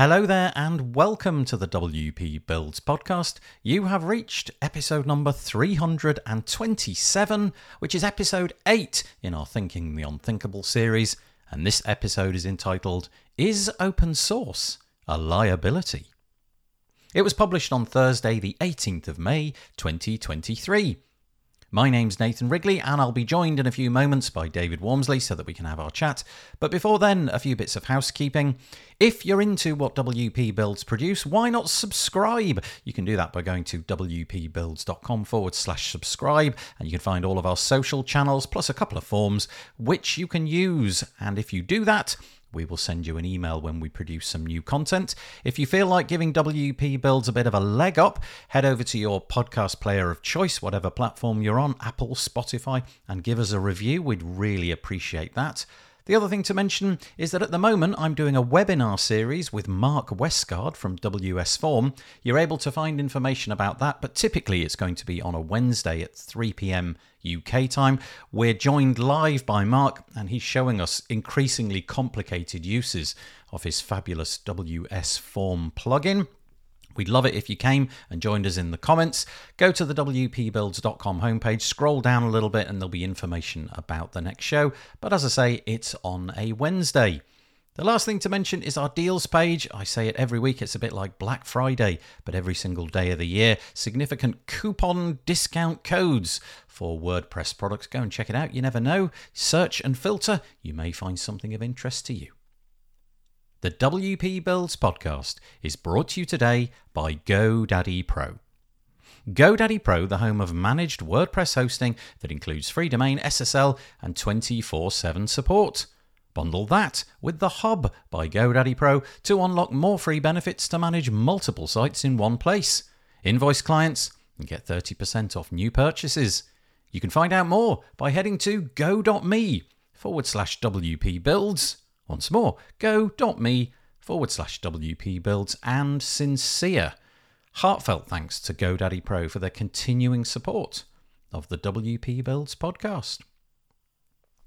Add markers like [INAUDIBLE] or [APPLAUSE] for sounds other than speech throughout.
Hello there, and welcome to the WP Builds podcast. You have reached episode number 327, which is episode 8 in our Thinking the Unthinkable series, and this episode is entitled Is Open Source a Liability? It was published on Thursday, the 18th of May, 2023. My name's Nathan Wrigley, and I'll be joined in a few moments by David Waumsley so that we can have our chat. But before then, a few bits of housekeeping. If you're into what WP Builds produce, why not subscribe? You can do that by going to wpbuilds.com forward slash subscribe, and you can find all of our social channels plus a couple of forms which you can use. And if you do that, we will send you an email when we produce some new content. If you feel like giving WP Builds a bit of a leg up, head over to your podcast player of choice, whatever platform you're on, Apple, Spotify, and give us a review. We'd really appreciate that. The other thing to mention is that at the moment I'm doing a webinar series with Mark Westguard from WS Form. You're able to find information about that, but typically it's going to be on a Wednesday at 3 pm UK time. We're joined live by Mark, and he's showing us increasingly complicated uses of his fabulous WS Form plugin. We'd love it if you came and joined us in the comments. Go to the WPBuilds.com homepage, scroll down a little bit, and there'll be information about the next show. But as I say, it's on a Wednesday. The last thing to mention is our deals page. I say it every week, it's a bit like Black Friday, but every single day of the year. Significant coupon discount codes for WordPress products. Go and check it out. You never know. Search and filter, you may find something of interest to you. The WP Builds podcast is brought to you today by GoDaddy Pro. GoDaddy Pro, the home of managed WordPress hosting that includes free domain, SSL, and 24 7 support. Bundle that with the Hub by GoDaddy Pro to unlock more free benefits to manage multiple sites in one place. Invoice clients and get 30% off new purchases. You can find out more by heading to go.me forward slash WP builds. Once more, go.me forward slash WP builds and sincere. Heartfelt thanks to GoDaddy Pro for their continuing support of the WP Builds podcast.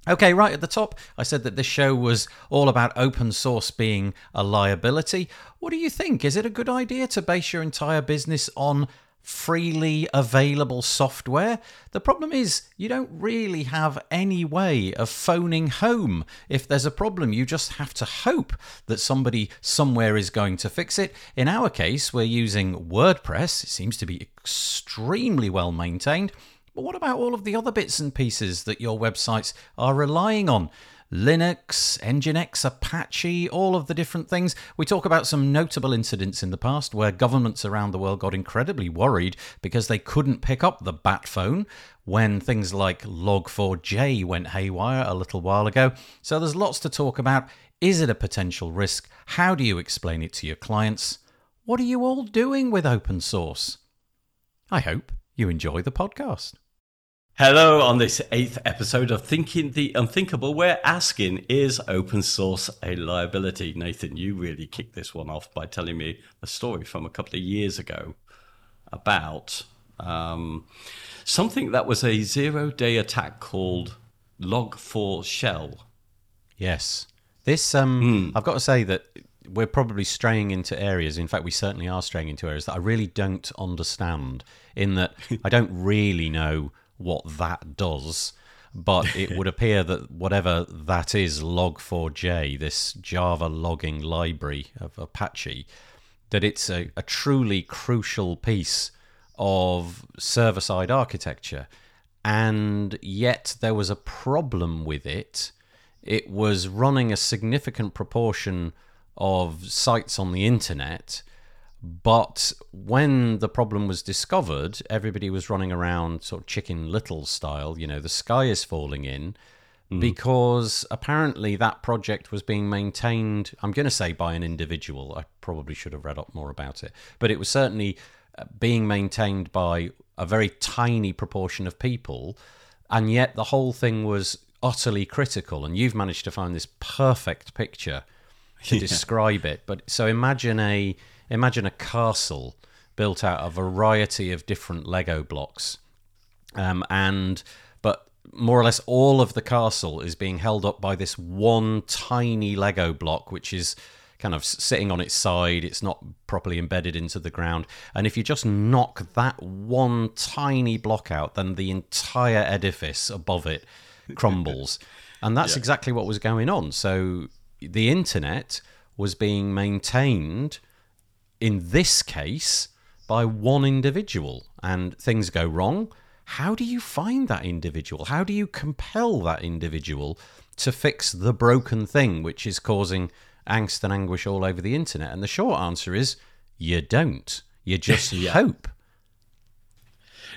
Okay, right at the top, I said that this show was all about open source being a liability. What do you think? Is it a good idea to base your entire business on freely available software. The problem is, you don't really have any way of phoning home. If there's a problem, you just have to hope that somebody somewhere is going to fix it. In our case, we're using WordPress, it seems to be extremely well maintained. But what about all of the other bits and pieces that your websites are relying on? Linux, Nginx, Apache, all of the different things. We talk about some notable incidents in the past where governments around the world got incredibly worried because they couldn't pick up the bat phone when things like Log4j went haywire a little while ago. So there's lots to talk about. Is it a potential risk? How do you explain it to your clients? What are you all doing with open source? I hope you enjoy the podcast. Hello, on this eighth episode of Thinking the Unthinkable, we're asking Is open source a liability? Nathan, you really kicked this one off by telling me a story from a couple of years ago about um, something that was a zero day attack called Log4Shell. Yes. This, um, mm. I've got to say that we're probably straying into areas. In fact, we certainly are straying into areas that I really don't understand, in that I don't really know what that does, but it would [LAUGHS] appear that whatever that is, Log4j, this Java logging library of Apache, that it's a, a truly crucial piece of server side architecture. And yet there was a problem with it. It was running a significant proportion of sites on the internet but when the problem was discovered, everybody was running around sort of chicken little style, you know, the sky is falling in mm. because apparently that project was being maintained, I'm going to say by an individual. I probably should have read up more about it, but it was certainly uh, being maintained by a very tiny proportion of people. And yet the whole thing was utterly critical, and you've managed to find this perfect picture to [LAUGHS] describe it. But so imagine a imagine a castle built out of a variety of different Lego blocks, um, and but more or less all of the castle is being held up by this one tiny Lego block, which is kind of sitting on its side. It's not properly embedded into the ground. And if you just knock that one tiny block out, then the entire edifice above it [LAUGHS] crumbles. and that's Yeah. exactly what was going on. So the internet was being maintained in this case by one individual and things go wrong how do you find that individual? How do you compel that individual to fix the broken thing which is causing angst and anguish all over the internet? And the short answer is you don't. You just [LAUGHS] hope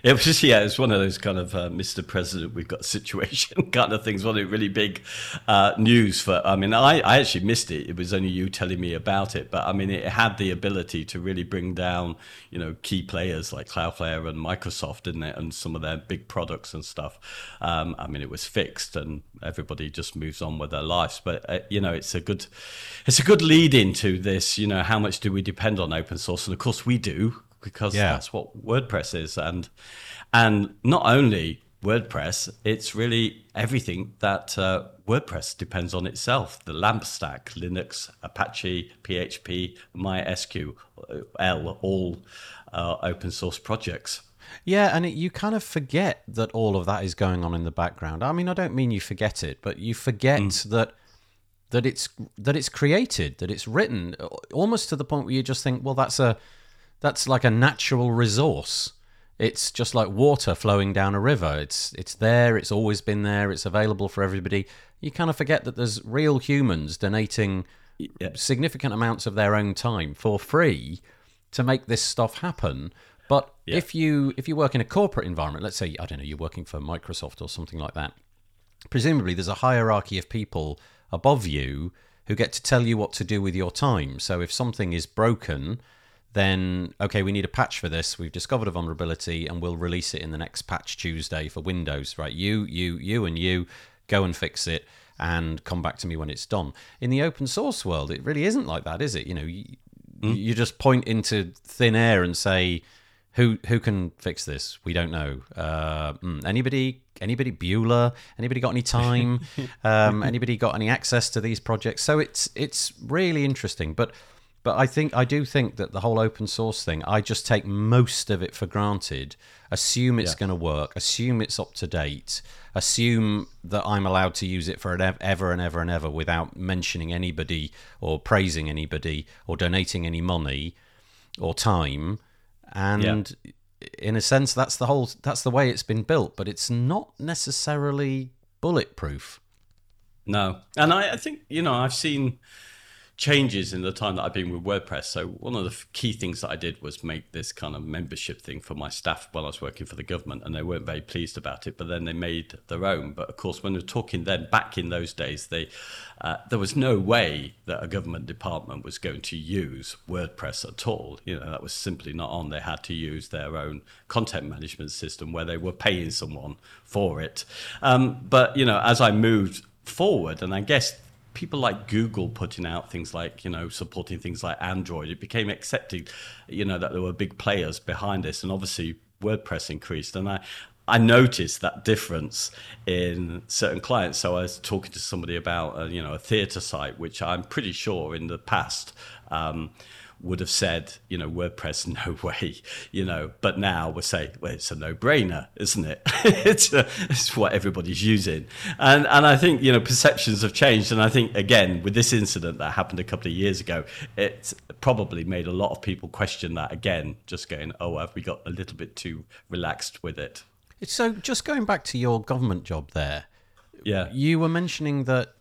It was just yeah, it's one of those kind of uh, Mr. President, we've got a situation [LAUGHS] kind of things. One of the really big uh, news for. I mean, I, I actually missed it. It was only you telling me about it, but I mean, it had the ability to really bring down you know key players like Cloudflare and Microsoft, didn't it, and some of their big products and stuff. Um, I mean, it was fixed, and everybody just moves on with their lives. But uh, you know, it's a good, it's a good lead into this. You know, how much do we depend on open source? And of course, we do because Yeah. that's what WordPress is, and and not only WordPress, it's really everything that uh, WordPress depends on itself. The LAMP stack, Linux, Apache, PHP, MySQL, all uh, open source projects. Yeah, and it, you kind of forget that all of that is going on in the background. I mean, I don't mean you forget it, but you forget that that it's that it's created, that it's written, almost to the point where you just think, well, that's a that's like a natural resource. It's just like water flowing down a river. It's it's there. It's always been there. It's available for everybody. You kind of forget that there's real humans donating Yeah. significant amounts of their own time for free to make this stuff happen. But Yeah. if you if you work in a corporate environment, let's say I don't know, you're working for Microsoft or something like that, presumably there's a hierarchy of people above you who get to tell you what to do with your time. So if something is broken, then okay, we need a patch for this. We've discovered a vulnerability and we'll release it in the next patch Tuesday for Windows. Right, you, you, you, and you go and fix it and come back to me when it's done. In the open source world, it really isn't like that, is it? You know, you, you just point into thin air and say, who who can fix this? We don't know. Uh, mm, anybody? Anybody? Bueller? Anybody got any time? [LAUGHS] um, anybody got any access to these projects? So it's it's really interesting. But but I think I do think that the whole open source thing, I just take most of it for granted. Assume it's Yeah. going to work. Assume it's up to date. Assume that I'm allowed to use it for an ev- ever and ever and ever without mentioning anybody or praising anybody or donating any money or time and in a sense that's the whole that's the way it's been built but it's not necessarily bulletproof No, and I, I think you know I've seen changes in the time that I've been with WordPress. So one of the key things that I did was make this kind of membership thing for my staff while I was working for the government, and they weren't very pleased about it. But then they made their own. But of course, when we're talking then back in those days, they uh, there was no way that a government department was going to use WordPress at all. You know that was simply not on. They had to use their own content management system where they were paying someone for it. Um, but you know, as I moved forward, and I guess people like Google putting out things like, you know, supporting things like Android, it became accepted, you know, that there were big players behind this. And obviously WordPress increased. And I, I noticed that difference in certain clients. So I was talking to somebody about, uh, you know, a theatre site, which I'm pretty sure in the past um, would have said, you know, WordPress, [LAUGHS] no way, you know, but now we're saying, well, it's a no-brainer, isn't it? [LAUGHS] it's, a, it's what everybody's using. And, and I think, you know, perceptions have changed. And I think, again, with this incident that happened a couple of years ago, it probably made a lot of people question that again, just going, oh, have we got a little bit too relaxed with it? so just going back to your government job there Yeah. you were mentioning that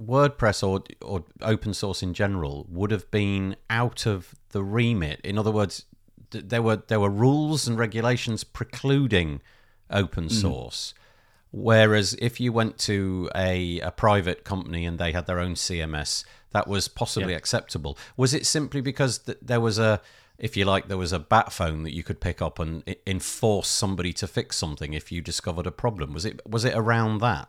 wordpress or or open source in general would have been out of the remit in other words th- there were there were rules and regulations precluding open mm. source Whereas if you went to a, a private company and they had their own CMS, that was possibly acceptable. Was it simply because th- there was a, if you like, there was a bat phone that you could pick up and i- enforce somebody to fix something if you discovered a problem? Was it was it around that?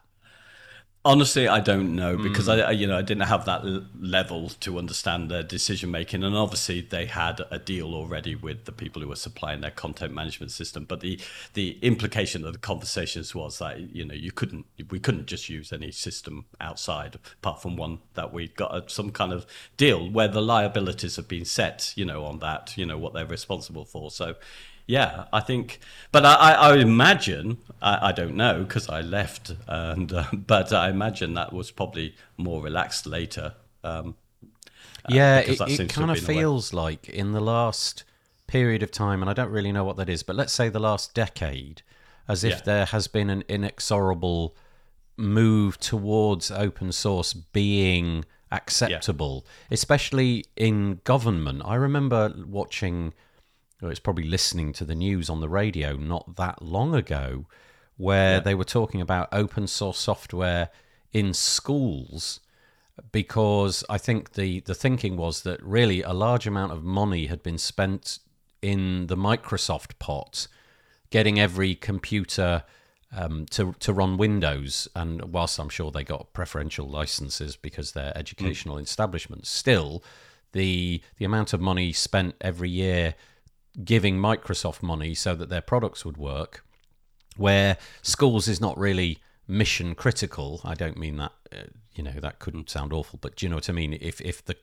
Honestly, I don't know because mm. I, you know, I didn't have that l- level to understand their decision making, and obviously they had a deal already with the people who were supplying their content management system. But the the implication of the conversations was that you know you couldn't we couldn't just use any system outside apart from one that we got a, some kind of deal where the liabilities have been set, you know, on that, you know, what they're responsible for. So yeah, I think, but I, I imagine, I, I don't know because I left, and uh, [LAUGHS] but I imagine that was probably more relaxed later. Um, uh, yeah, uh, it, it kind of feels like in the last period of time, and I don't really know what that is, but let's say the last decade, as if yeah. there has been an inexorable move towards open source being acceptable, yeah. especially in government. I remember watching or it's probably listening to the news on the radio not that long ago, where yeah. they were talking about open source software in schools because I think the, the thinking was that really a large amount of money had been spent in the Microsoft pot, getting every computer um, to to run Windows. And whilst I'm sure they got preferential licenses because they're educational mm. establishments, still the the amount of money spent every year giving Microsoft money so that their products would work, where schools is not really mission critical. I don't mean that. Uh, you know that couldn't sound awful, but do you know what I mean? If if the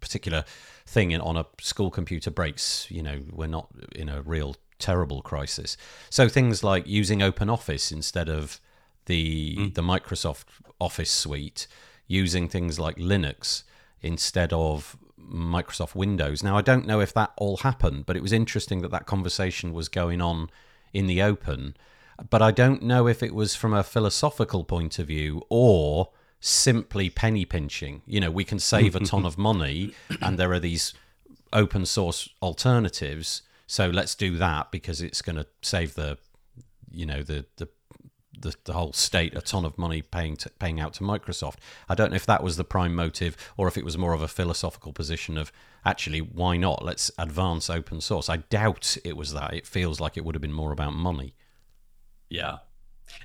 particular thing in, on a school computer breaks, you know we're not in a real terrible crisis. So things like using Open Office instead of the mm. the Microsoft Office suite, using things like Linux instead of Microsoft Windows. Now, I don't know if that all happened, but it was interesting that that conversation was going on in the open. But I don't know if it was from a philosophical point of view or simply penny pinching. You know, we can save a ton of [LAUGHS] money, and there are these open source alternatives. So let's do that because it's going to save the, you know, the the the, the whole state a ton of money paying to, paying out to Microsoft. I don't know if that was the prime motive or if it was more of a philosophical position of actually why not let's advance open source. I doubt it was that. It feels like it would have been more about money. Yeah.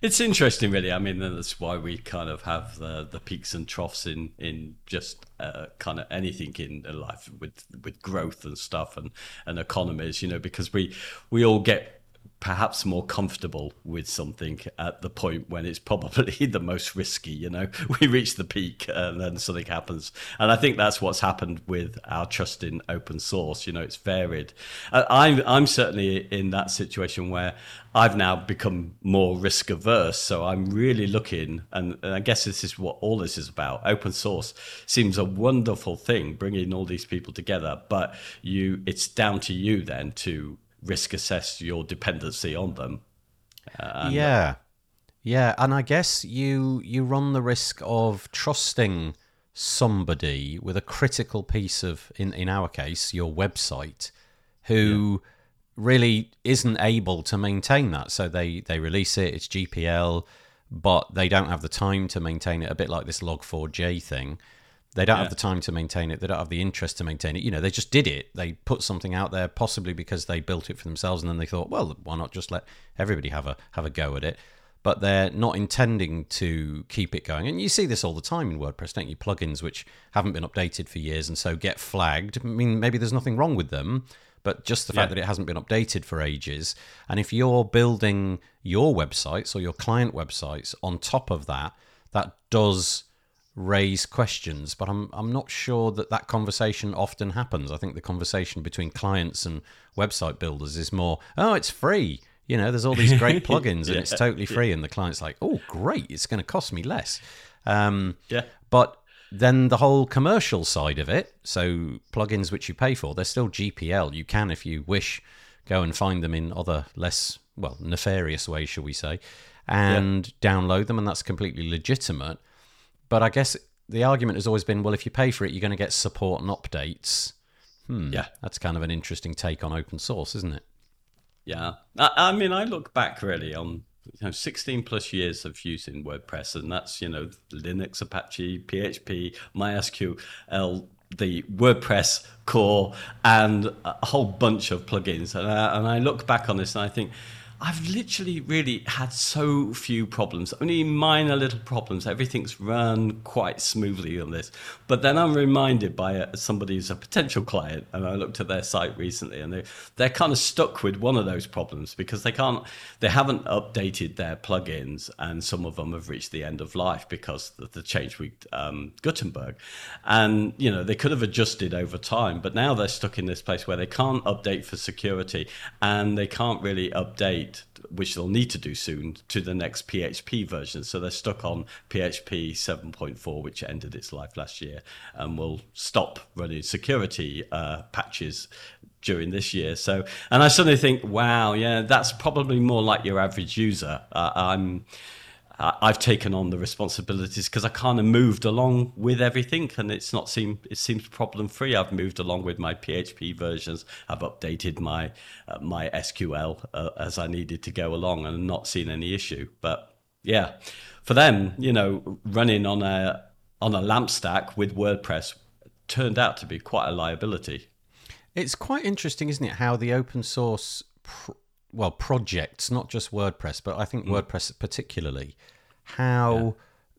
It's interesting, really. I mean, that's why we kind of have the, the peaks and troughs in in just uh, kind of anything in life with with growth and stuff and and economies, you know, because we we all get perhaps more comfortable with something at the point when it's [LAUGHS] probably the most risky. You know, [LAUGHS] we reach the peak and then something happens. And I think that's what's happened with our trust in open source. You know, it's varied. Uh, I'm, I'm certainly in that situation where I've now become more risk averse. So I'm really looking, and, and I guess this is what all this is about. Open source seems a wonderful thing, bringing all these people together, but you, it's down to you then to risk assess your dependency on them. Uh, yeah, yeah, and I guess you you run the risk of trusting somebody with a critical piece of, in in our case, your website, who yeah. really isn't able to maintain that. So they they release it, it's GPL, but they don't have the time to maintain it. A bit like this Log4j thing. They don't yeah. have the time to maintain it. They don't have the interest to maintain it. You know, they just did it. They put something out there, possibly because they built it for themselves, and then they thought, well, why not just let everybody have a have a go at it? But they're not intending to keep it going. And you see this all the time in WordPress, don't you? Plugins which haven't been updated for years and so get flagged. I mean, maybe there's nothing wrong with them, but just the fact yeah. that it hasn't been updated for ages. And if you're building your websites or your client websites on top of that, that does raise questions, but I'm I'm not sure that that conversation often happens. I think the conversation between clients and website builders is more, oh, it's free. You know, there's all these great [LAUGHS] plugins yeah, and it's totally free, yeah. and the client's like, oh, great, it's going to cost me less. Um, yeah, but then the whole commercial side of it, so plugins which you pay for, they're still GPL. You can, if you wish, go and find them in other less well nefarious ways, shall we say, and yeah. download them, and that's completely legitimate. But I guess the argument has always been, well, if you pay for it, you're going to get support and updates. Hmm, yeah, that's kind of an interesting take on open source, isn't it? Yeah, I, I mean, I look back really on you know 16 plus years of using WordPress, and that's you know Linux, Apache, PHP, MySQL, the WordPress core, and a whole bunch of plugins. And I, and I look back on this and I think I've literally really had so few problems, only minor little problems. Everything's run quite smoothly on this. But then I'm reminded by a, somebody who's a potential client, and I looked at their site recently, and they they're kind of stuck with one of those problems because they can't, they haven't updated their plugins, and some of them have reached the end of life because of the change with um, Gutenberg, and you know they could have adjusted over time, but now they're stuck in this place where they can't update for security, and they can't really update which they'll need to do soon to the next PHP version. So they're stuck on PHP 7.4, which ended its life last year, and will stop running security uh, patches during this year. So, and I suddenly think, wow, yeah, that's probably more like your average user. Uh, I'm I've taken on the responsibilities because I kind of moved along with everything, and it's not seem it seems problem free. I've moved along with my PHP versions. I've updated my uh, my SQL uh, as I needed to go along, and not seen any issue. But yeah, for them, you know, running on a on a LAMP stack with WordPress turned out to be quite a liability. It's quite interesting, isn't it, how the open source pr- well projects, not just WordPress, but I think mm. WordPress particularly, how yeah.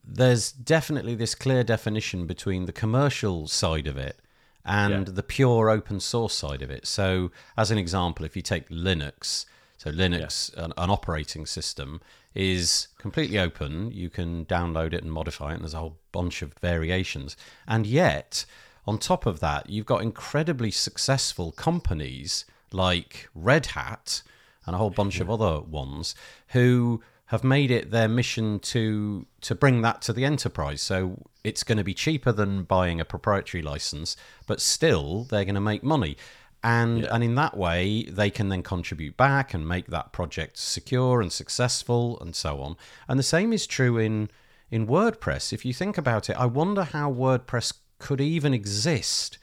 there's definitely this clear definition between the commercial side of it and yeah. the pure open source side of it. So, as an example, if you take Linux, so Linux, yeah. an, an, operating system, is completely open. You can download it and modify it, and there's a whole bunch of variations. And yet, on top of that, you've got incredibly successful companies like Red Hat and a whole bunch of other ones who have made it their mission to to bring that to the enterprise. So it's going to be cheaper than buying a proprietary license, but still they're going to make money. And yeah. and in that way they can then contribute back and make that project secure and successful and so on. And the same is true in in WordPress. If you think about it, I wonder how WordPress could even exist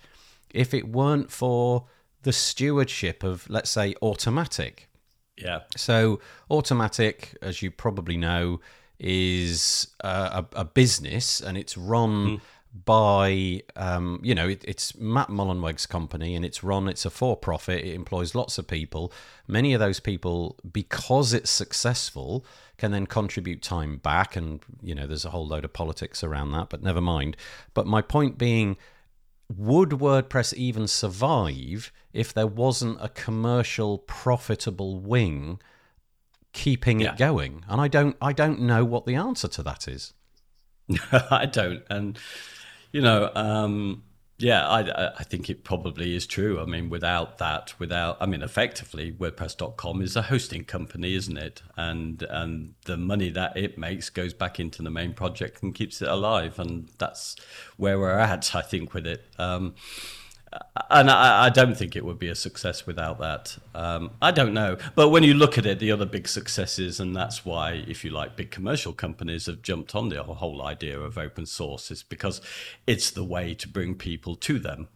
if it weren't for the stewardship of let's say Automattic yeah. So Automattic, as you probably know, is a, a, business and it's run mm. by, um, you know, it, it's Matt Mullenweg's company and it's run, it's a for profit, it employs lots of people. Many of those people, because it's successful, can then contribute time back. And, you know, there's a whole load of politics around that, but never mind. But my point being, would WordPress even survive if there wasn't a commercial profitable wing keeping yeah. it going? And I don't I don't know what the answer to that is. [LAUGHS] I don't. And you know, um yeah, I, I think it probably is true. I mean, without that, without, I mean, effectively, WordPress.com is a hosting company, isn't it? And and the money that it makes goes back into the main project and keeps it alive. And that's where we're at, I think, with it. Um, and I, I, don't think it would be a success without that. Um, I don't know, but when you look at it, the other big successes, and that's why, if you like, big commercial companies have jumped on the whole idea of open source, is because it's the way to bring people to them.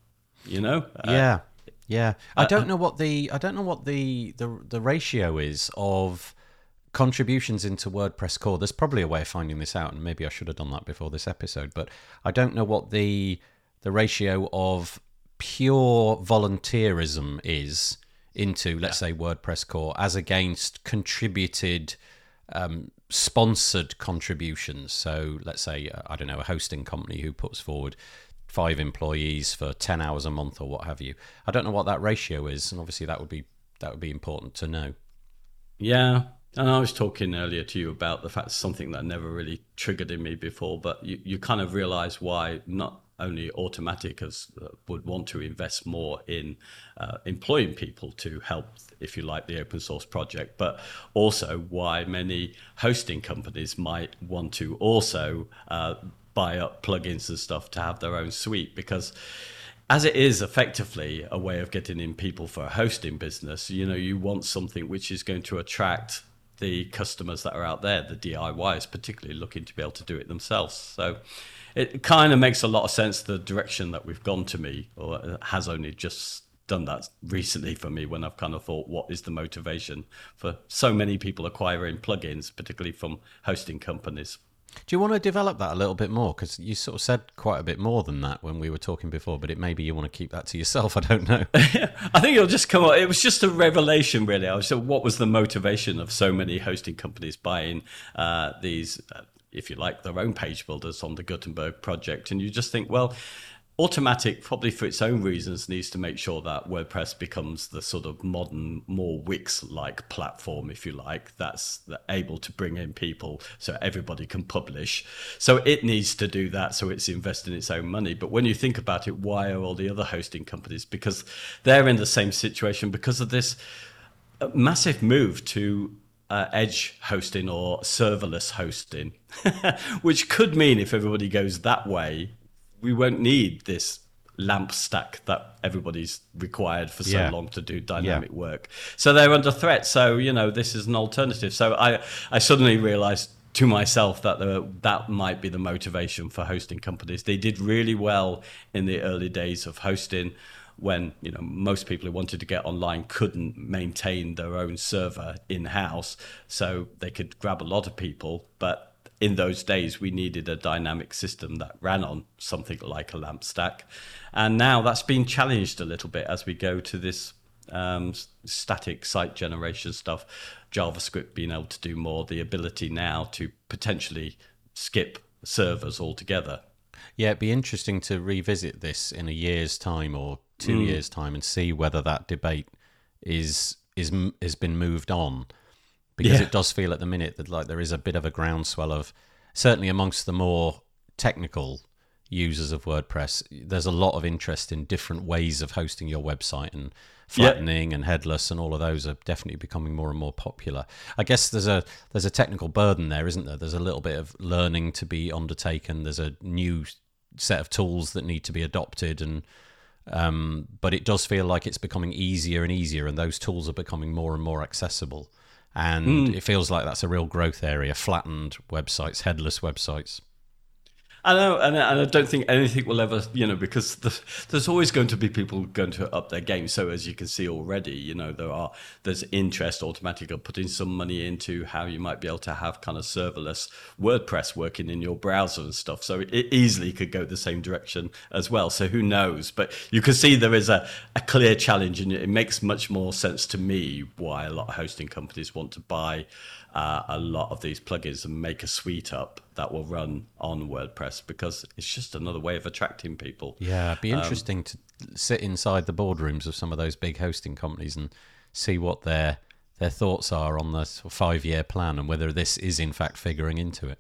You know? Uh, yeah, yeah. I uh, don't know what the I don't know what the the the ratio is of contributions into WordPress core. There's probably a way of finding this out, and maybe I should have done that before this episode, but I don't know what the the ratio of pure volunteerism is into, let's yeah. say, WordPress core as against contributed, um, sponsored contributions. So, let's say, uh, I don't know, a hosting company who puts forward five employees for 10 hours a month or what have you. I don't know what that ratio is. And obviously, that would be that would be important to know. Yeah. And I was talking earlier to you about the fact something that never really triggered in me before, but you, you kind of realize why not only Automattic as uh, would want to invest more in uh, employing people to help, if you like, the open source project, but also why many hosting companies might want to also uh, buy up plugins and stuff to have their own suite because as it is effectively a way of getting in people for a hosting business, you know, you want something which is going to attract the customers that are out there, the DIYs, particularly looking to be able to do it themselves. So it kind of makes a lot of sense the direction that we've gone to me, or has only just done that recently for me when I've kind of thought, what is the motivation for so many people acquiring plugins, particularly from hosting companies? Do you want to develop that a little bit more? Because you sort of said quite a bit more than that when we were talking before, but it maybe you want to keep that to yourself. [LAUGHS] I don't know. [LAUGHS] I think it'll just come up. It was just a revelation, really. I was so what was the motivation of so many hosting companies buying uh, these, uh, if you like, their own page builders on the Gutenberg project? And you just think, well, Automattic, probably for its own reasons, needs to make sure that WordPress becomes the sort of modern, more Wix-like platform, if you like, that's able to bring in people so everybody can publish. So it needs to do that, so it's investing its own money. But when you think about it, why are all the other hosting companies? Because they're in the same situation because of this uh, massive move to uh, edge hosting or serverless hosting, [LAUGHS] which could mean if everybody goes that way, we won't need this lamp stack that everybody's required for so yeah. long to do dynamic yeah. work. So they're under threat. So you know this is an alternative. So I I suddenly realized to myself that the, that might be the motivation for hosting companies. They did really well in the early days of hosting when you know most people who wanted to get online couldn't maintain their own server in house so they could grab a lot of people but in those days, we needed a dynamic system that ran on something like a lamp stack. And now that's been challenged a little bit as we go to this um, static site generation stuff. JavaScript being able to do more, the ability now to potentially skip servers altogether. Yeah, it'd be interesting to revisit this in a year's time or two mm. years' time and see whether that debate is is has been moved on because yeah. it does feel at the minute that like there is a bit of a groundswell of certainly amongst the more technical users of WordPress, there's a lot of interest in different ways of hosting your website and flattening and headless and all of those are definitely becoming more and more popular. I guess there's a there's a technical burden there, isn't there? There's a little bit of learning to be undertaken. There's a new set of tools that need to be adopted and um, but it does feel like it's becoming easier and easier and those tools are becoming more and more accessible and mm. it feels like that's a real growth area flattened websites headless websites I know, and, and I don't think anything will ever, you know, because the, there's always going to be people going to up their game. So as you can see already, you know, there are there's interest automatically putting some money into how you might be able to have kind of serverless WordPress working in your browser and stuff. So it easily could go the same direction as well. So who knows? But you can see there is a, a clear challenge, and it makes much more sense to me why a lot of hosting companies want to buy uh, a lot of these plugins and make a suite up that will run on WordPress because it's just another way of attracting people. Yeah, it'd be um, interesting um, to sit inside the boardrooms of some of those big hosting companies and see what their their thoughts are on the five year plan and whether this is in fact figuring into it.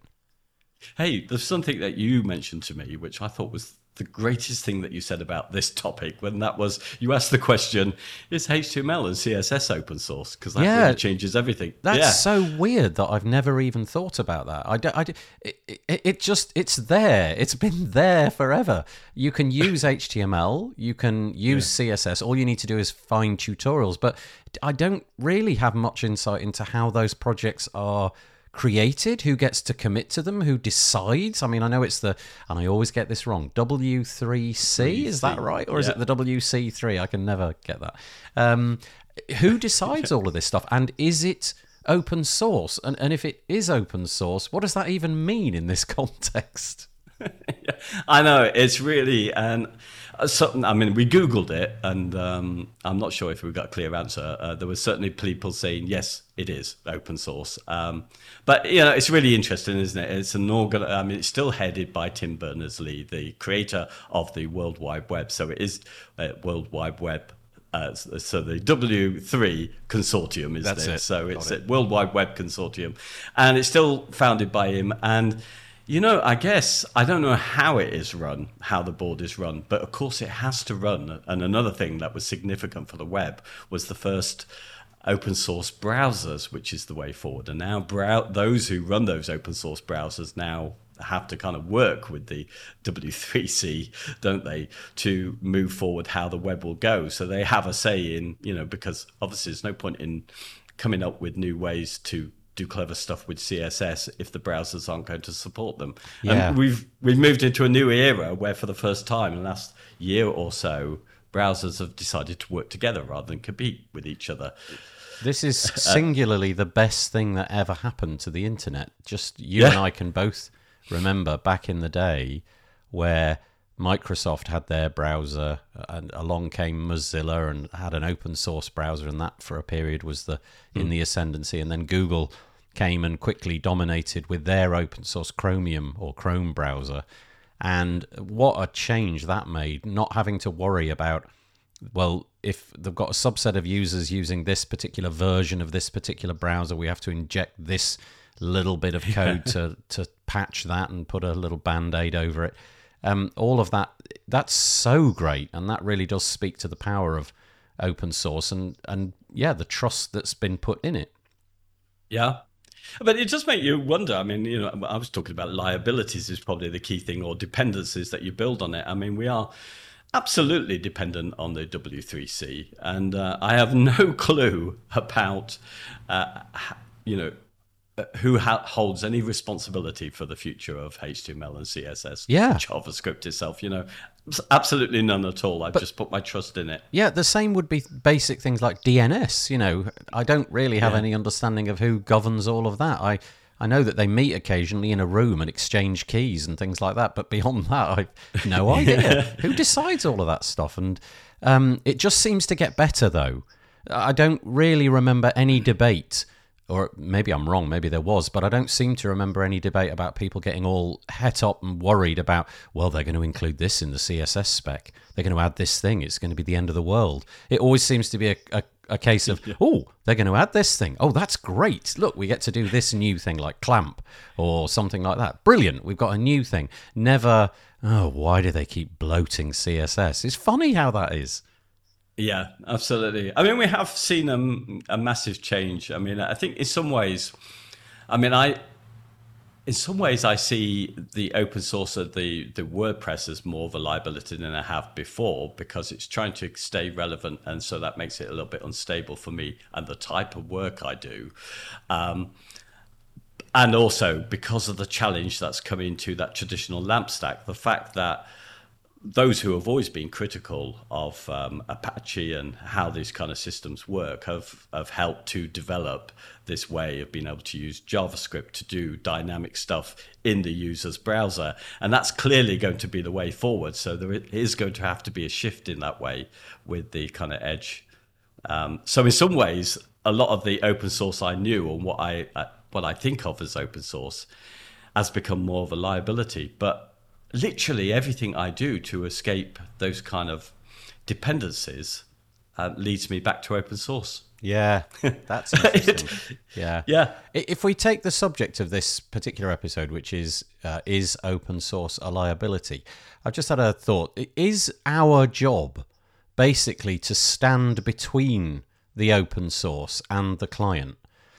Hey, there's something that you mentioned to me which I thought was the greatest thing that you said about this topic when that was you asked the question is html and css open source? Because that yeah, really changes everything. That's yeah. so weird that i've never even thought about that. I, don't I it, it, it just it's there. It's been there forever. You can use [LAUGHS] html you can use yeah. css all you need to do is find tutorials but i don't really have much insight into how those projects are created, who gets to commit to them, who decides. I mean, I know it's the, and I always get this wrong, W3C, is that right? Or is it the WC3? I can never get that. Um, who decides all of this stuff? And is it open source? And, and if it is open source, what does that even mean in this [LAUGHS] context? [LAUGHS] I know, it's really, and. Uh, so, I mean, we Googled it, and um, I'm not sure if we got a clear answer. Uh, there were certainly people saying, yes, it is open source. Um, but, you know, it's really interesting, isn't it? It's an organ. I mean, it's still headed by Tim Berners-Lee, the creator of the World Wide Web. So it is uh, World Wide Web uh, so the W3 consortium is That's there. It. So it's a World Wide Web consortium, and it's still founded by him. And you know, I guess I don't know how it is run, how the board is run, but of course it has to run. And another thing that was significant for the web was the first open source browsers, which is the way forward. And now brow- those who run those open source browsers now have to kind of work with the W3C, don't they, to move forward how the web will go. So they have a say in, you know, because obviously there's no point in coming up with new ways to do clever stuff with CSS if the browsers aren't going to support them. Yeah. And we've we've moved into a new era where for the first time in the last year or so, browsers have decided to work together rather than compete with each other. This is uh, singularly the best thing that ever happened to the internet. Just you yeah. and I can both remember back in the day where Microsoft had their browser uh, and along came Mozilla and had an open source browser and that for a period was the in hmm. the ascendancy. And then Google came and quickly dominated with their open source Chromium or Chrome browser. And what a change that made not having to worry about well if they've got a subset of users using this particular version of this particular browser we have to inject this little bit of [LAUGHS] code to to patch that and put a little band-aid over it um, all of that that's so great and that really does speak to the power of open source and and yeah the trust that's been put in it Yeah. But it does make you wonder. I mean, you know, I was talking about liabilities is probably the key thing, or dependencies that you build on it. I mean, we are absolutely dependent on the W3C, and uh, I have [LAUGHS] no clue about, uh, you know, who ha- holds any responsibility for the future of HTML and CSS, Yeah. JavaScript itself. You know, absolutely none at all. I've just put my trust in it. Yeah, the same would be basic things like DNS. You know, I don't really have any understanding of who governs all of that. I I know that they meet occasionally in a room and exchange keys and things like that, but beyond [LAUGHS] that, I've no [LAUGHS] idea who decides all of that stuff. And um, it just seems to get better, though. I don't really remember any debate. Or maybe I'm wrong, maybe there was, but I don't seem to remember any debate about people getting all het up and worried about, well, they're going to include this in the CSS spec. They're going to add this thing. It's going to be the end of the world. It always seems to be a, a, a case of, oh, they're going to add this thing. Oh, that's great. Look, we get to do this new thing like clamp or something like that. Brilliant. We've got a new thing. Never, oh, why do they keep bloating CSS? It's funny how that is. Yeah, absolutely. I mean, we have seen a, a massive change. I mean, I think in some ways, I mean, I, in some ways, I see the open source of the, the WordPress as more of a liability than I have before because it's trying to stay relevant. And so that makes it a little bit unstable for me and the type of work I do. Um, and also because of the challenge that's coming to that traditional lamp stack, the fact that those who have always been critical of um, Apache and how these kind of systems work have, have helped to develop this way of being able to use JavaScript to do dynamic stuff in the user's browser. And that's clearly going to be the way forward. So there is going to have to be a shift in that way with the kind of edge. Um, so in some ways, a lot of the open source I knew and what I uh, what I think of as open source has become more of a liability. But literally everything I do to escape those kind of dependencies uh, leads me back to open source. Yeah, [LAUGHS] that's interesting. yeah, Yeah. If we take the subject of this particular episode, which is uh, is open source a liability, I've just had a thought. Is our job basically to stand between the open source and the client?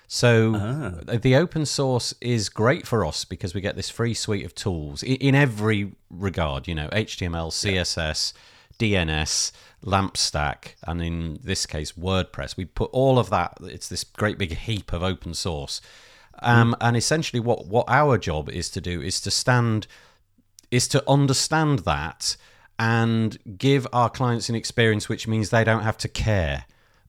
So uh, the open source is great for us because we get this free suite of tools in every regard. You know, HTML, CSS, DNS, LAMP stack, and in this case WordPress. We put all of that. It's this great big heap of open source. Um, And essentially, what what our job is to do is to stand, is to understand that and give our clients an experience which means they don't have to care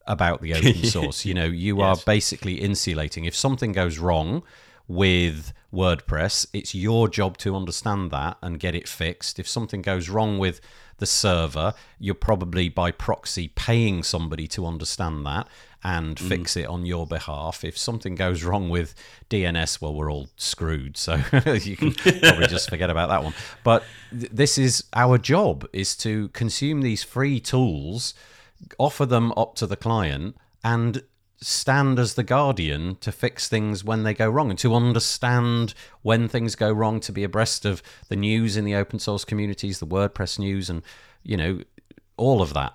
about the open [LAUGHS] source. You know, you are basically insulating. If something goes wrong with WordPress, it's your job to understand that and get it fixed. If something goes wrong with the server, you're probably by proxy paying somebody to understand that and mm. fix it on your behalf. If something goes wrong with DNS, well, we're all screwed. So [LAUGHS] you can probably just [LAUGHS] forget about that one. But th- this is our job: is to consume these free tools offer them up to the client and stand as the guardian to fix things when they go wrong and to understand when things go wrong to be abreast of the news in the open source communities the wordpress news and you know all of that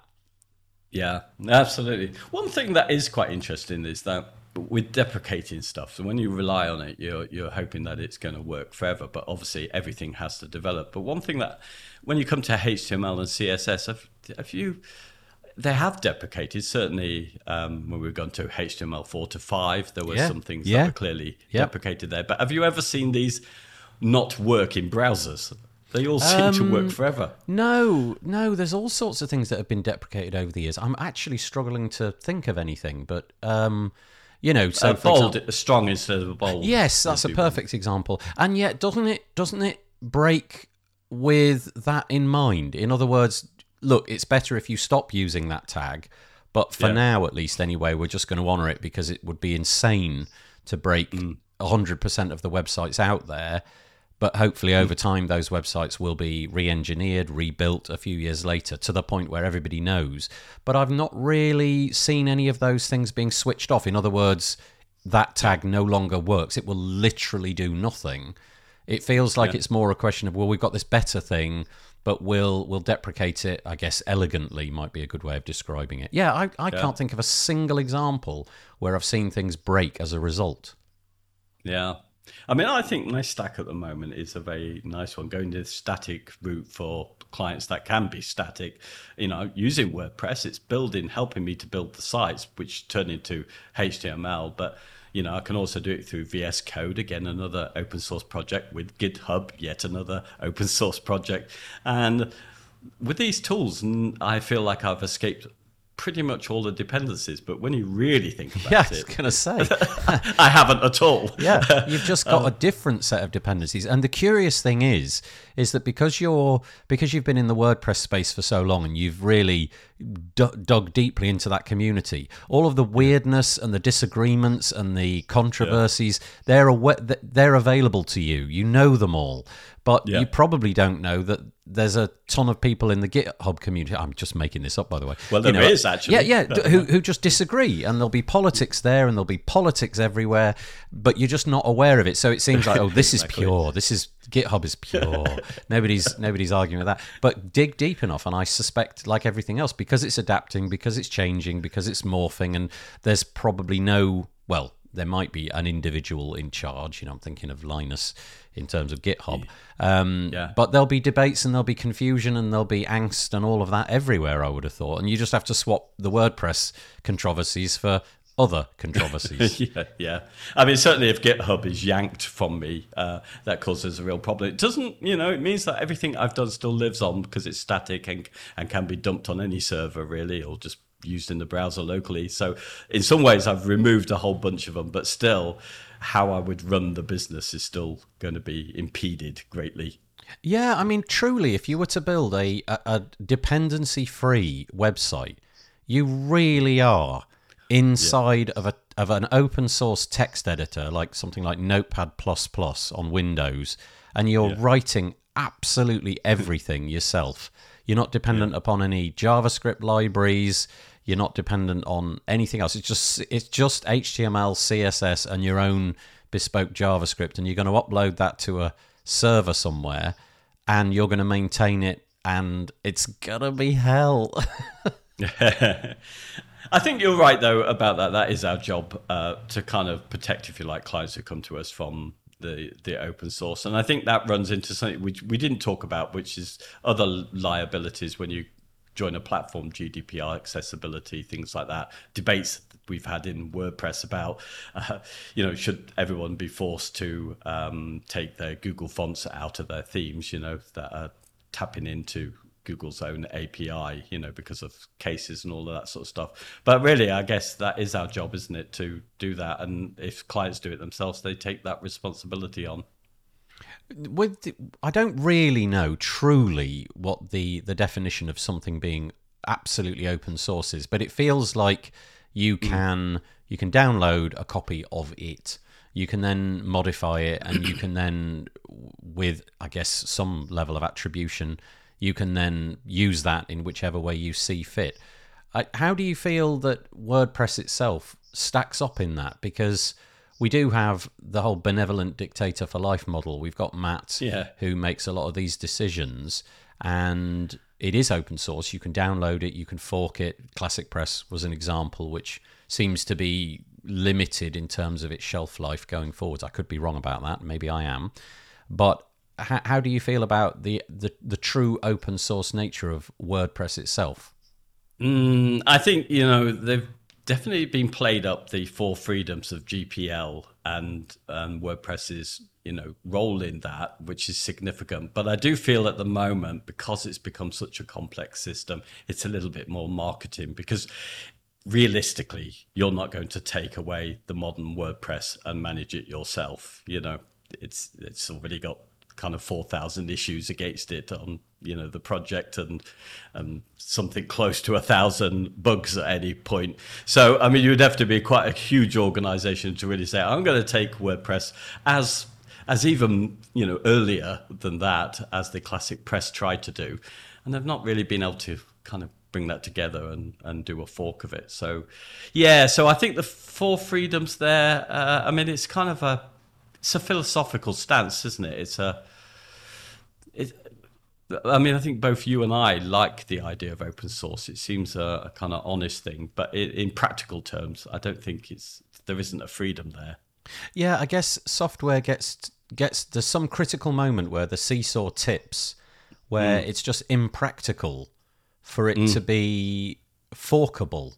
Yeah, absolutely. One thing that is quite interesting is that with deprecating stuff, so when you rely on it, you're you're hoping that it's going to work forever. But obviously, everything has to develop. But one thing that when you come to HTML and CSS, have, have you they have deprecated certainly um, when we've gone to HTML4 to 5 there were Yeah, some things yeah. that were clearly Yep. deprecated there but have you ever seen these not work in browsers they all seem to Um, work forever no no there's all sorts of things that have been deprecated over the years i'm actually struggling to think of anything but um You know, so Uh, bold, example- strong instead of bold. Yes, that's a be one. perfect example. And yet, doesn't it doesn't it break with that in mind? In other words, look, it's better if you stop using that tag. But for Yeah. now, at least, anyway, we're just going to honour it because it would be insane to break Mm. 100% of the websites out there. But hopefully, over time, those websites will be re engineered, rebuilt a few years later to the point where everybody knows. But I've not really seen any of those things being switched off. In other words, that tag no longer works. It will literally do nothing. It feels like it's more a question of well, we've got this better thing, but we'll we'll deprecate it. I guess elegantly might be a good way of describing it. Yeah, I, I can't think of a single example where I've seen things break as a result. Yeah. I mean, I think my stack at the moment is a very nice one, going the static route for clients that can be static. You know, using WordPress, it's building, helping me to build the sites, which turn into HTML. But, you know, I can also do it through VS Code, again, another open source project with GitHub, yet another [LAUGHS] open source project. And with these tools, I feel like I've escaped pretty much all the dependencies. But when you really think [LAUGHS] about Yeah, I was it, going to say. [LAUGHS] I haven't at all. [LAUGHS] yeah, you've just got um, a different set of dependencies. And the curious thing is, is that because you're because you've been in the WordPress space for so long and you've really d- dug deeply into that community, all of the weirdness and the disagreements and the controversies they're awa- th- they're available to you. You know them all, but Yeah. you probably don't know that there's a ton of people in the GitHub community. I'm just making this up, by the way. Well, You know, is, actually. Yeah, yeah, who uh, who just disagree, and there'll be politics there, and there'll be politics everywhere, but you're just not aware of it. So it seems like, oh, this is [LAUGHS] pure. This is GitHub is pure. [LAUGHS] nobody's nobody's arguing with that. But dig deep enough, and I suspect, like everything else, because it's adapting, because it's changing, because it's morphing, and there's probably no well. There might be an individual in charge. You know, I'm thinking of Linus in terms of GitHub. Um, Yeah. But there'll be debates and there'll be confusion and there'll be angst and all of that everywhere, I would have thought. And you just have to swap the WordPress controversies for other [LAUGHS] controversies. yeah, yeah. I mean, certainly if GitHub is yanked from me, uh, that causes a real problem. It doesn't, you know, it means that everything I've done still lives on because it's static and, and can be dumped on any server, really, or just used in the browser locally. So, in some ways, I've removed a whole bunch of them, but still, how I would run the business is still going to be impeded greatly. Yeah, I mean, truly, if you were to build a, a, a dependency free website, you really are inside of a of an open source text editor like something like Notepad on Windows, and you're writing absolutely everything yourself. You're not dependent upon any JavaScript libraries. You're not dependent on anything else. It's just it's just HTML, CSS, and your own bespoke JavaScript, and you're going to upload that to a server somewhere, and you're going to maintain it, and it's gonna be hell. [LAUGHS] I think you're right though about that. That is our job uh, to kind of protect, if you like, clients who come to us from the the open source. And I think that runs into something which we didn't talk about, which is other liabilities when you join a platform, GDPR accessibility, things like that. Debates we've had in WordPress about, uh, you know, should everyone be forced to um, take their Google fonts out of their themes, you know, that are tapping into Google's own API, you know, because of cases and all of that sort of stuff. But really, I guess that is our job, isn't it, to do that? And if clients do it themselves, they take that responsibility on. With the, I don't really know truly what the the definition of something being absolutely open source is, but it feels like you hmm. can you can download a copy of it. You can then modify it, and you can then, with I guess some level of attribution, you can then use that in whichever way you see fit. I, how do you feel that WordPress itself stacks up in that? Because we do have the whole benevolent dictator for life model. We've got Matt, Yeah. who makes a lot of these decisions, and it is open source. You can download it, you can fork it. Classic Press was an example, which seems to be limited in terms of its shelf life going forwards. I could be wrong about that. Maybe I am, but how, how do you feel about the, the the true open source nature of WordPress itself? Mm, I think you know they've definitely been played up the four freedoms of GPL and um, WordPress's you know role in that, which is significant. But I do feel at the moment because it's become such a complex system, it's a little bit more marketing because realistically, you're not going to take away the modern WordPress and manage it yourself. You know, it's it's already got kind of 4,000 issues against it on you know the project and and something close to a thousand bugs at any point. So i mean you'd have to be quite a huge organization to really say i'm going to take wordpress as as even you know earlier than that as the classic press tried to do. And they've not really been able to kind of bring that together and and do a fork of it. So yeah so i think the four freedoms there uh, i mean it's kind of a it's a philosophical stance, isn't it? It's a. It, I mean, I think both you and I like the idea of open source. It seems a, a kind of honest thing, but it, in practical terms, I don't think it's there isn't a freedom there. Yeah, I guess software gets gets there's some critical moment where the seesaw tips, where mm. it's just impractical for it mm. to be forkable,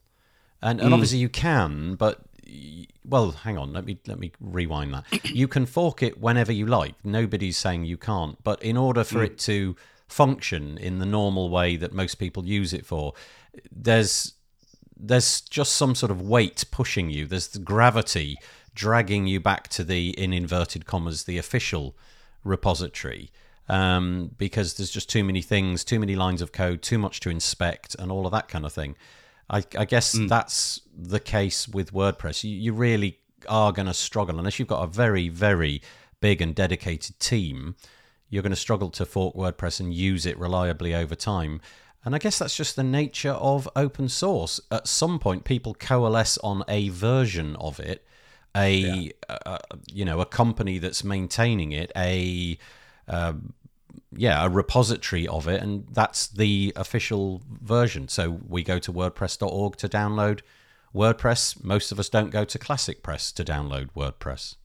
and and mm. obviously you can, but well, hang on. Let me let me rewind that. [CLEARS THROAT] You can fork it whenever you like. Nobody's saying you can't. But in order for mm. it to function in the normal way that most people use it for, there's there's just some sort of weight pushing you. There's the gravity dragging you back to the in inverted commas the official repository. Um, because there's just too many things, too many lines of code, too much to inspect, and all of that kind of thing. I, I guess mm. that's the case with WordPress. You, you really are going to struggle unless you've got a very, very big and dedicated team. You're going to struggle to fork WordPress and use it reliably over time. And I guess that's just the nature of open source. At some point, people coalesce on a version of it, a, yeah. a you know a company that's maintaining it, a uh, yeah, a repository of it, and that's the official version. So we go to WordPress.org to download WordPress. Most of us don't go to Classic Press to download WordPress.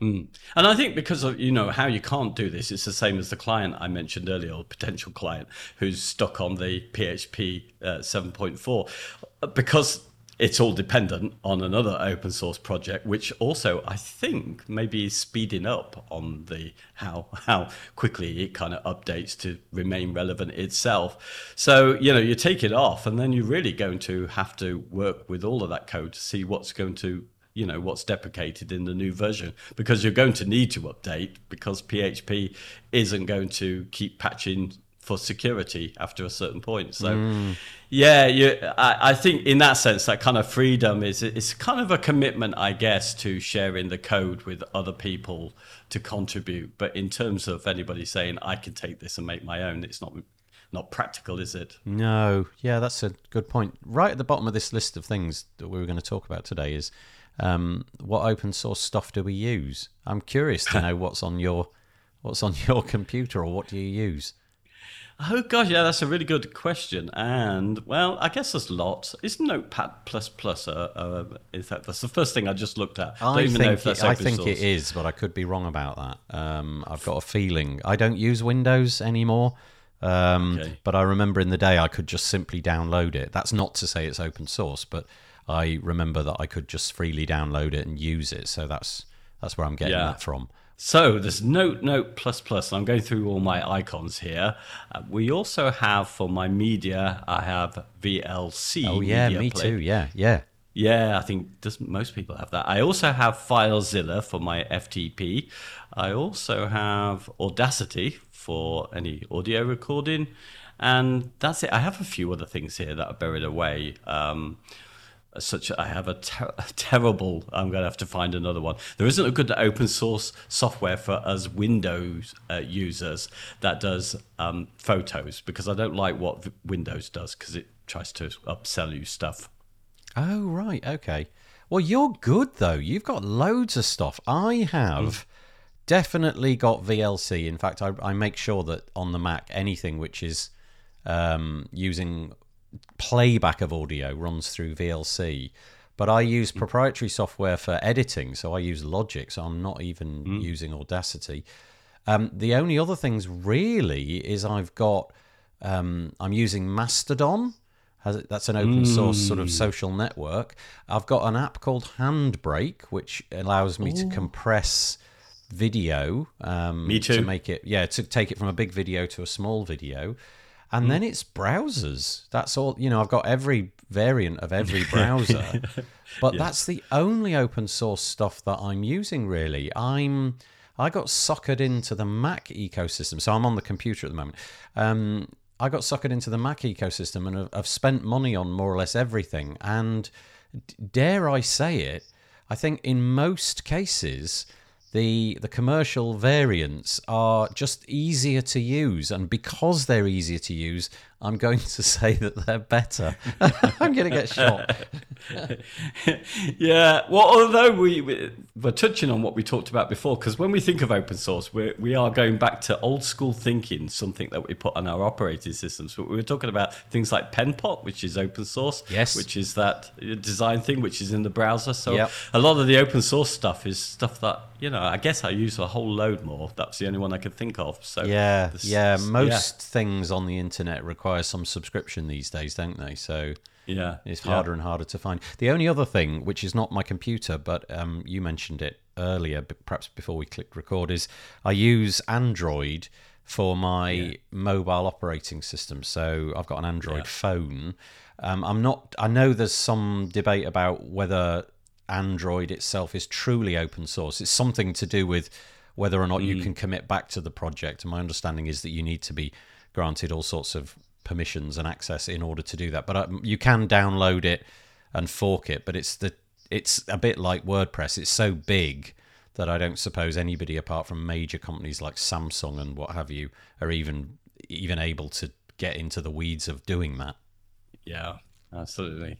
Mm. And I think because of you know how you can't do this, it's the same as the client I mentioned earlier, or potential client who's stuck on the PHP uh, 7.4, because it's all dependent on another open source project, which also I think maybe is speeding up on the how how quickly it kind of updates to remain relevant itself. So you know you take it off, and then you're really going to have to work with all of that code to see what's going to you know what's deprecated in the new version because you're going to need to update because PHP isn't going to keep patching for security after a certain point. So, mm. Yeah, you, I, I, think in that sense, that kind of freedom is it's kind of a commitment, I guess, to sharing the code with other people to contribute. But in terms of anybody saying I can take this and make my own, it's not not practical, is it? No. Yeah, that's a good point. Right at the bottom of this list of things that we were going to talk about today is um, what open source stuff do we use? I'm curious to [LAUGHS] know what's on your what's on your computer or what do you use? Oh gosh, yeah, that's a really good question. And well, I guess there's lots. Is Notepad plus plus a, a is that that's the first thing I just looked at? I think it, I think it is, but I could be wrong about that. Um, I've got a feeling I don't use Windows anymore. Um, okay. But I remember in the day I could just simply download it. That's not to say it's open source, but I remember that I could just freely download it and use it. So that's that's where I'm getting yeah. that from. So there's Note, Note plus plus. I'm going through all my icons here. Uh, we also have for my media, I have VLC. Oh yeah, me play. too. Yeah, yeah. Yeah, I think does most people have that. I also have FileZilla for my FTP. I also have Audacity for any audio recording, and that's it. I have a few other things here that are buried away. Um, such I have a, ter- a, terrible. I'm going to have to find another one. There isn't a good open source software for us Windows uh, users that does um, photos because I don't like what Windows does because it tries to upsell you stuff. Oh right, okay. Well, you're good though. You've got loads of stuff. I have. Mm. Definitely got VLC. In fact, I, I make sure that on the Mac, anything which is um, using playback of audio runs through VLC. But I use proprietary software for editing, so I use Logic, so I'm not even mm. using Audacity. Um, the only other things really is I've got um, I'm using Mastodon. That's an open source mm. sort of mm. social network. I've got an app called Handbrake, which allows me Ooh. to compress video. Um, me too. To make it, yeah, to take it from a big video to a small video. And then it's browsers. That's all. You know, I've got every variant of every [LAUGHS] browser, but that's the only open source stuff that I'm using. Really, I'm. I got suckered into the Mac ecosystem, so I'm on the computer at the moment. Um, I got suckered into the Mac ecosystem, and I've, I've spent money on more or less everything. And dare I say it, I think in most cases the the commercial variants are just easier to use. And because they're easier to use i'm going to [LAUGHS] say that they're better [LAUGHS] i'm going to get shot [LAUGHS] yeah well although we we're touching on what we talked about before because when we think of open source we we are going back to old school thinking something that we put on our operating systems but we were talking about things like penpot which is open source Yes. which is that design thing which is in the browser so Yep. a lot of the open source stuff is stuff that you know i guess i use a whole load more that's the only one i could think of so yeah this- yeah yeah. most things on the internet require some subscription these days don't they so yeah It's yeah. harder and harder to find. The only other thing, which is not my computer, but um, you mentioned it earlier, but perhaps before we clicked record, is I use Android for my mobile operating system. So I've got an Android phone. Um, I'm not. I know there's some debate about whether Android itself is truly open source. It's something to do with whether or not you can commit back to the project. And my understanding is that you need to be granted all sorts of permissions and access in order to do that. But um, you can download it and fork it. But it's the it's a bit like WordPress. It's so big that I don't suppose anybody apart from major companies like Samsung and what have you are even even able to get into the weeds of doing that. Yeah, absolutely.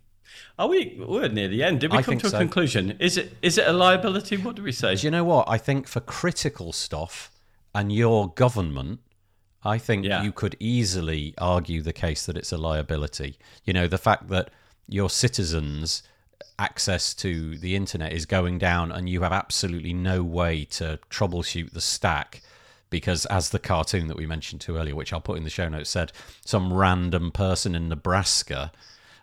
Are we? We're near the end. Did we I come to a so. conclusion? Is it? Is it a liability? What do we say? Do you know what? I think for critical stuff and your government, I think Yeah. you could easily argue the case that it's a liability. You know, the fact that your citizens' access to the internet is going down and you have absolutely no way to troubleshoot the stack because as the cartoon that we mentioned to earlier which I'll put in the show notes said some random person in Nebraska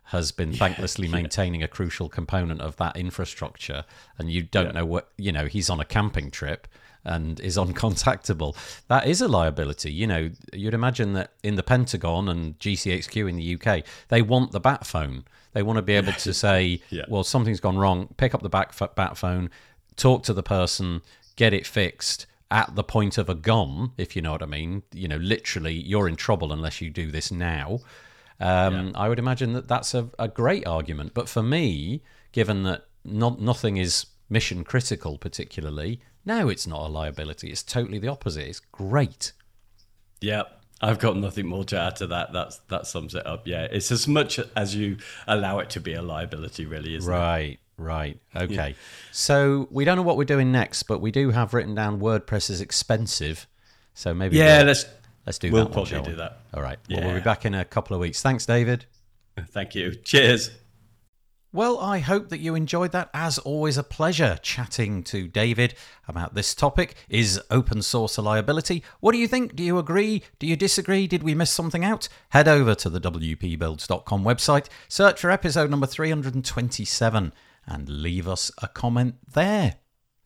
has been thanklessly maintaining a crucial component of that infrastructure and you don't know what you know he's on a camping trip and is uncontactable. That is a liability. You know you'd imagine that in the pentagon and gchq in the uk they want the bat phone. They want to be able to [LAUGHS] say Yeah. well something's gone wrong. Pick up the back bat phone talk to the person get it fixed at the point of a gun if you know what i mean. You know literally you're in trouble unless you do this now. Um, I would imagine that that's a, a great argument. But for me, given that not, nothing is mission critical, particularly, no, it's not a liability. It's totally the opposite. It's great. Yep. I've got nothing more to add to that. That's that sums it up. Yeah, it's as much as you allow it to be a liability, really, isn't it? Right, right. Okay. So we don't know what we're doing next, but we do have written down WordPress is expensive. So maybe Yeah, we'll, let's let's do that. we'll that. one, probably we? do that. All right. Well, we'll be back in a couple of weeks. Thanks, David. Thank you. Cheers. Well, I hope that you enjoyed that. As always, a pleasure chatting to David about this topic. Is open source a liability? What do you think? Do you agree? Do you disagree? Did we miss something out? Head over to the WPBuilds.com website, search for episode number 327, and leave us a comment there.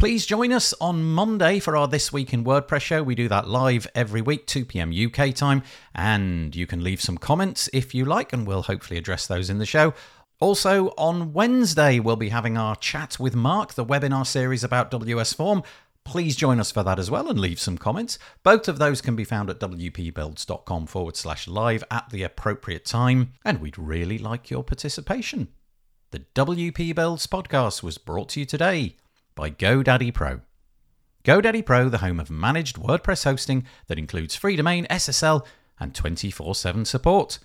Please join us on Monday for our This Week in WordPress show. We do that live every week, 2 pm UK time, and you can leave some comments if you like, and we'll hopefully address those in the show. Also, on Wednesday, we'll be having our Chat with Mark, the webinar series about WS Form. Please join us for that as well and leave some comments. Both of those can be found at wpbuilds.com forward slash live at the appropriate time, and we'd really like your participation. The WP Builds podcast was brought to you today by GoDaddy Pro. GoDaddy Pro, the home of managed WordPress hosting that includes free domain, SSL, and 24 7 support.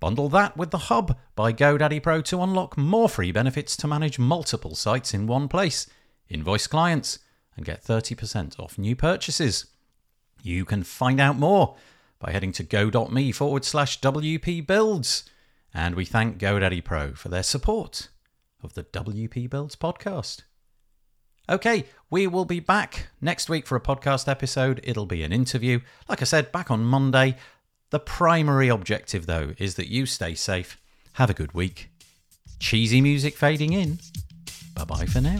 Bundle that with the Hub by GoDaddy Pro to unlock more free benefits to manage multiple sites in one place. Invoice clients and get 30% off new purchases. You can find out more by heading to go.me forward slash WP Builds. And we thank GoDaddy Pro for their support of the WP Builds podcast. Okay, we will be back next week for a podcast episode. It'll be an interview. Like I said, back on Monday. The primary objective, though, is that you stay safe. Have a good week. Cheesy music fading in. Bye bye for now.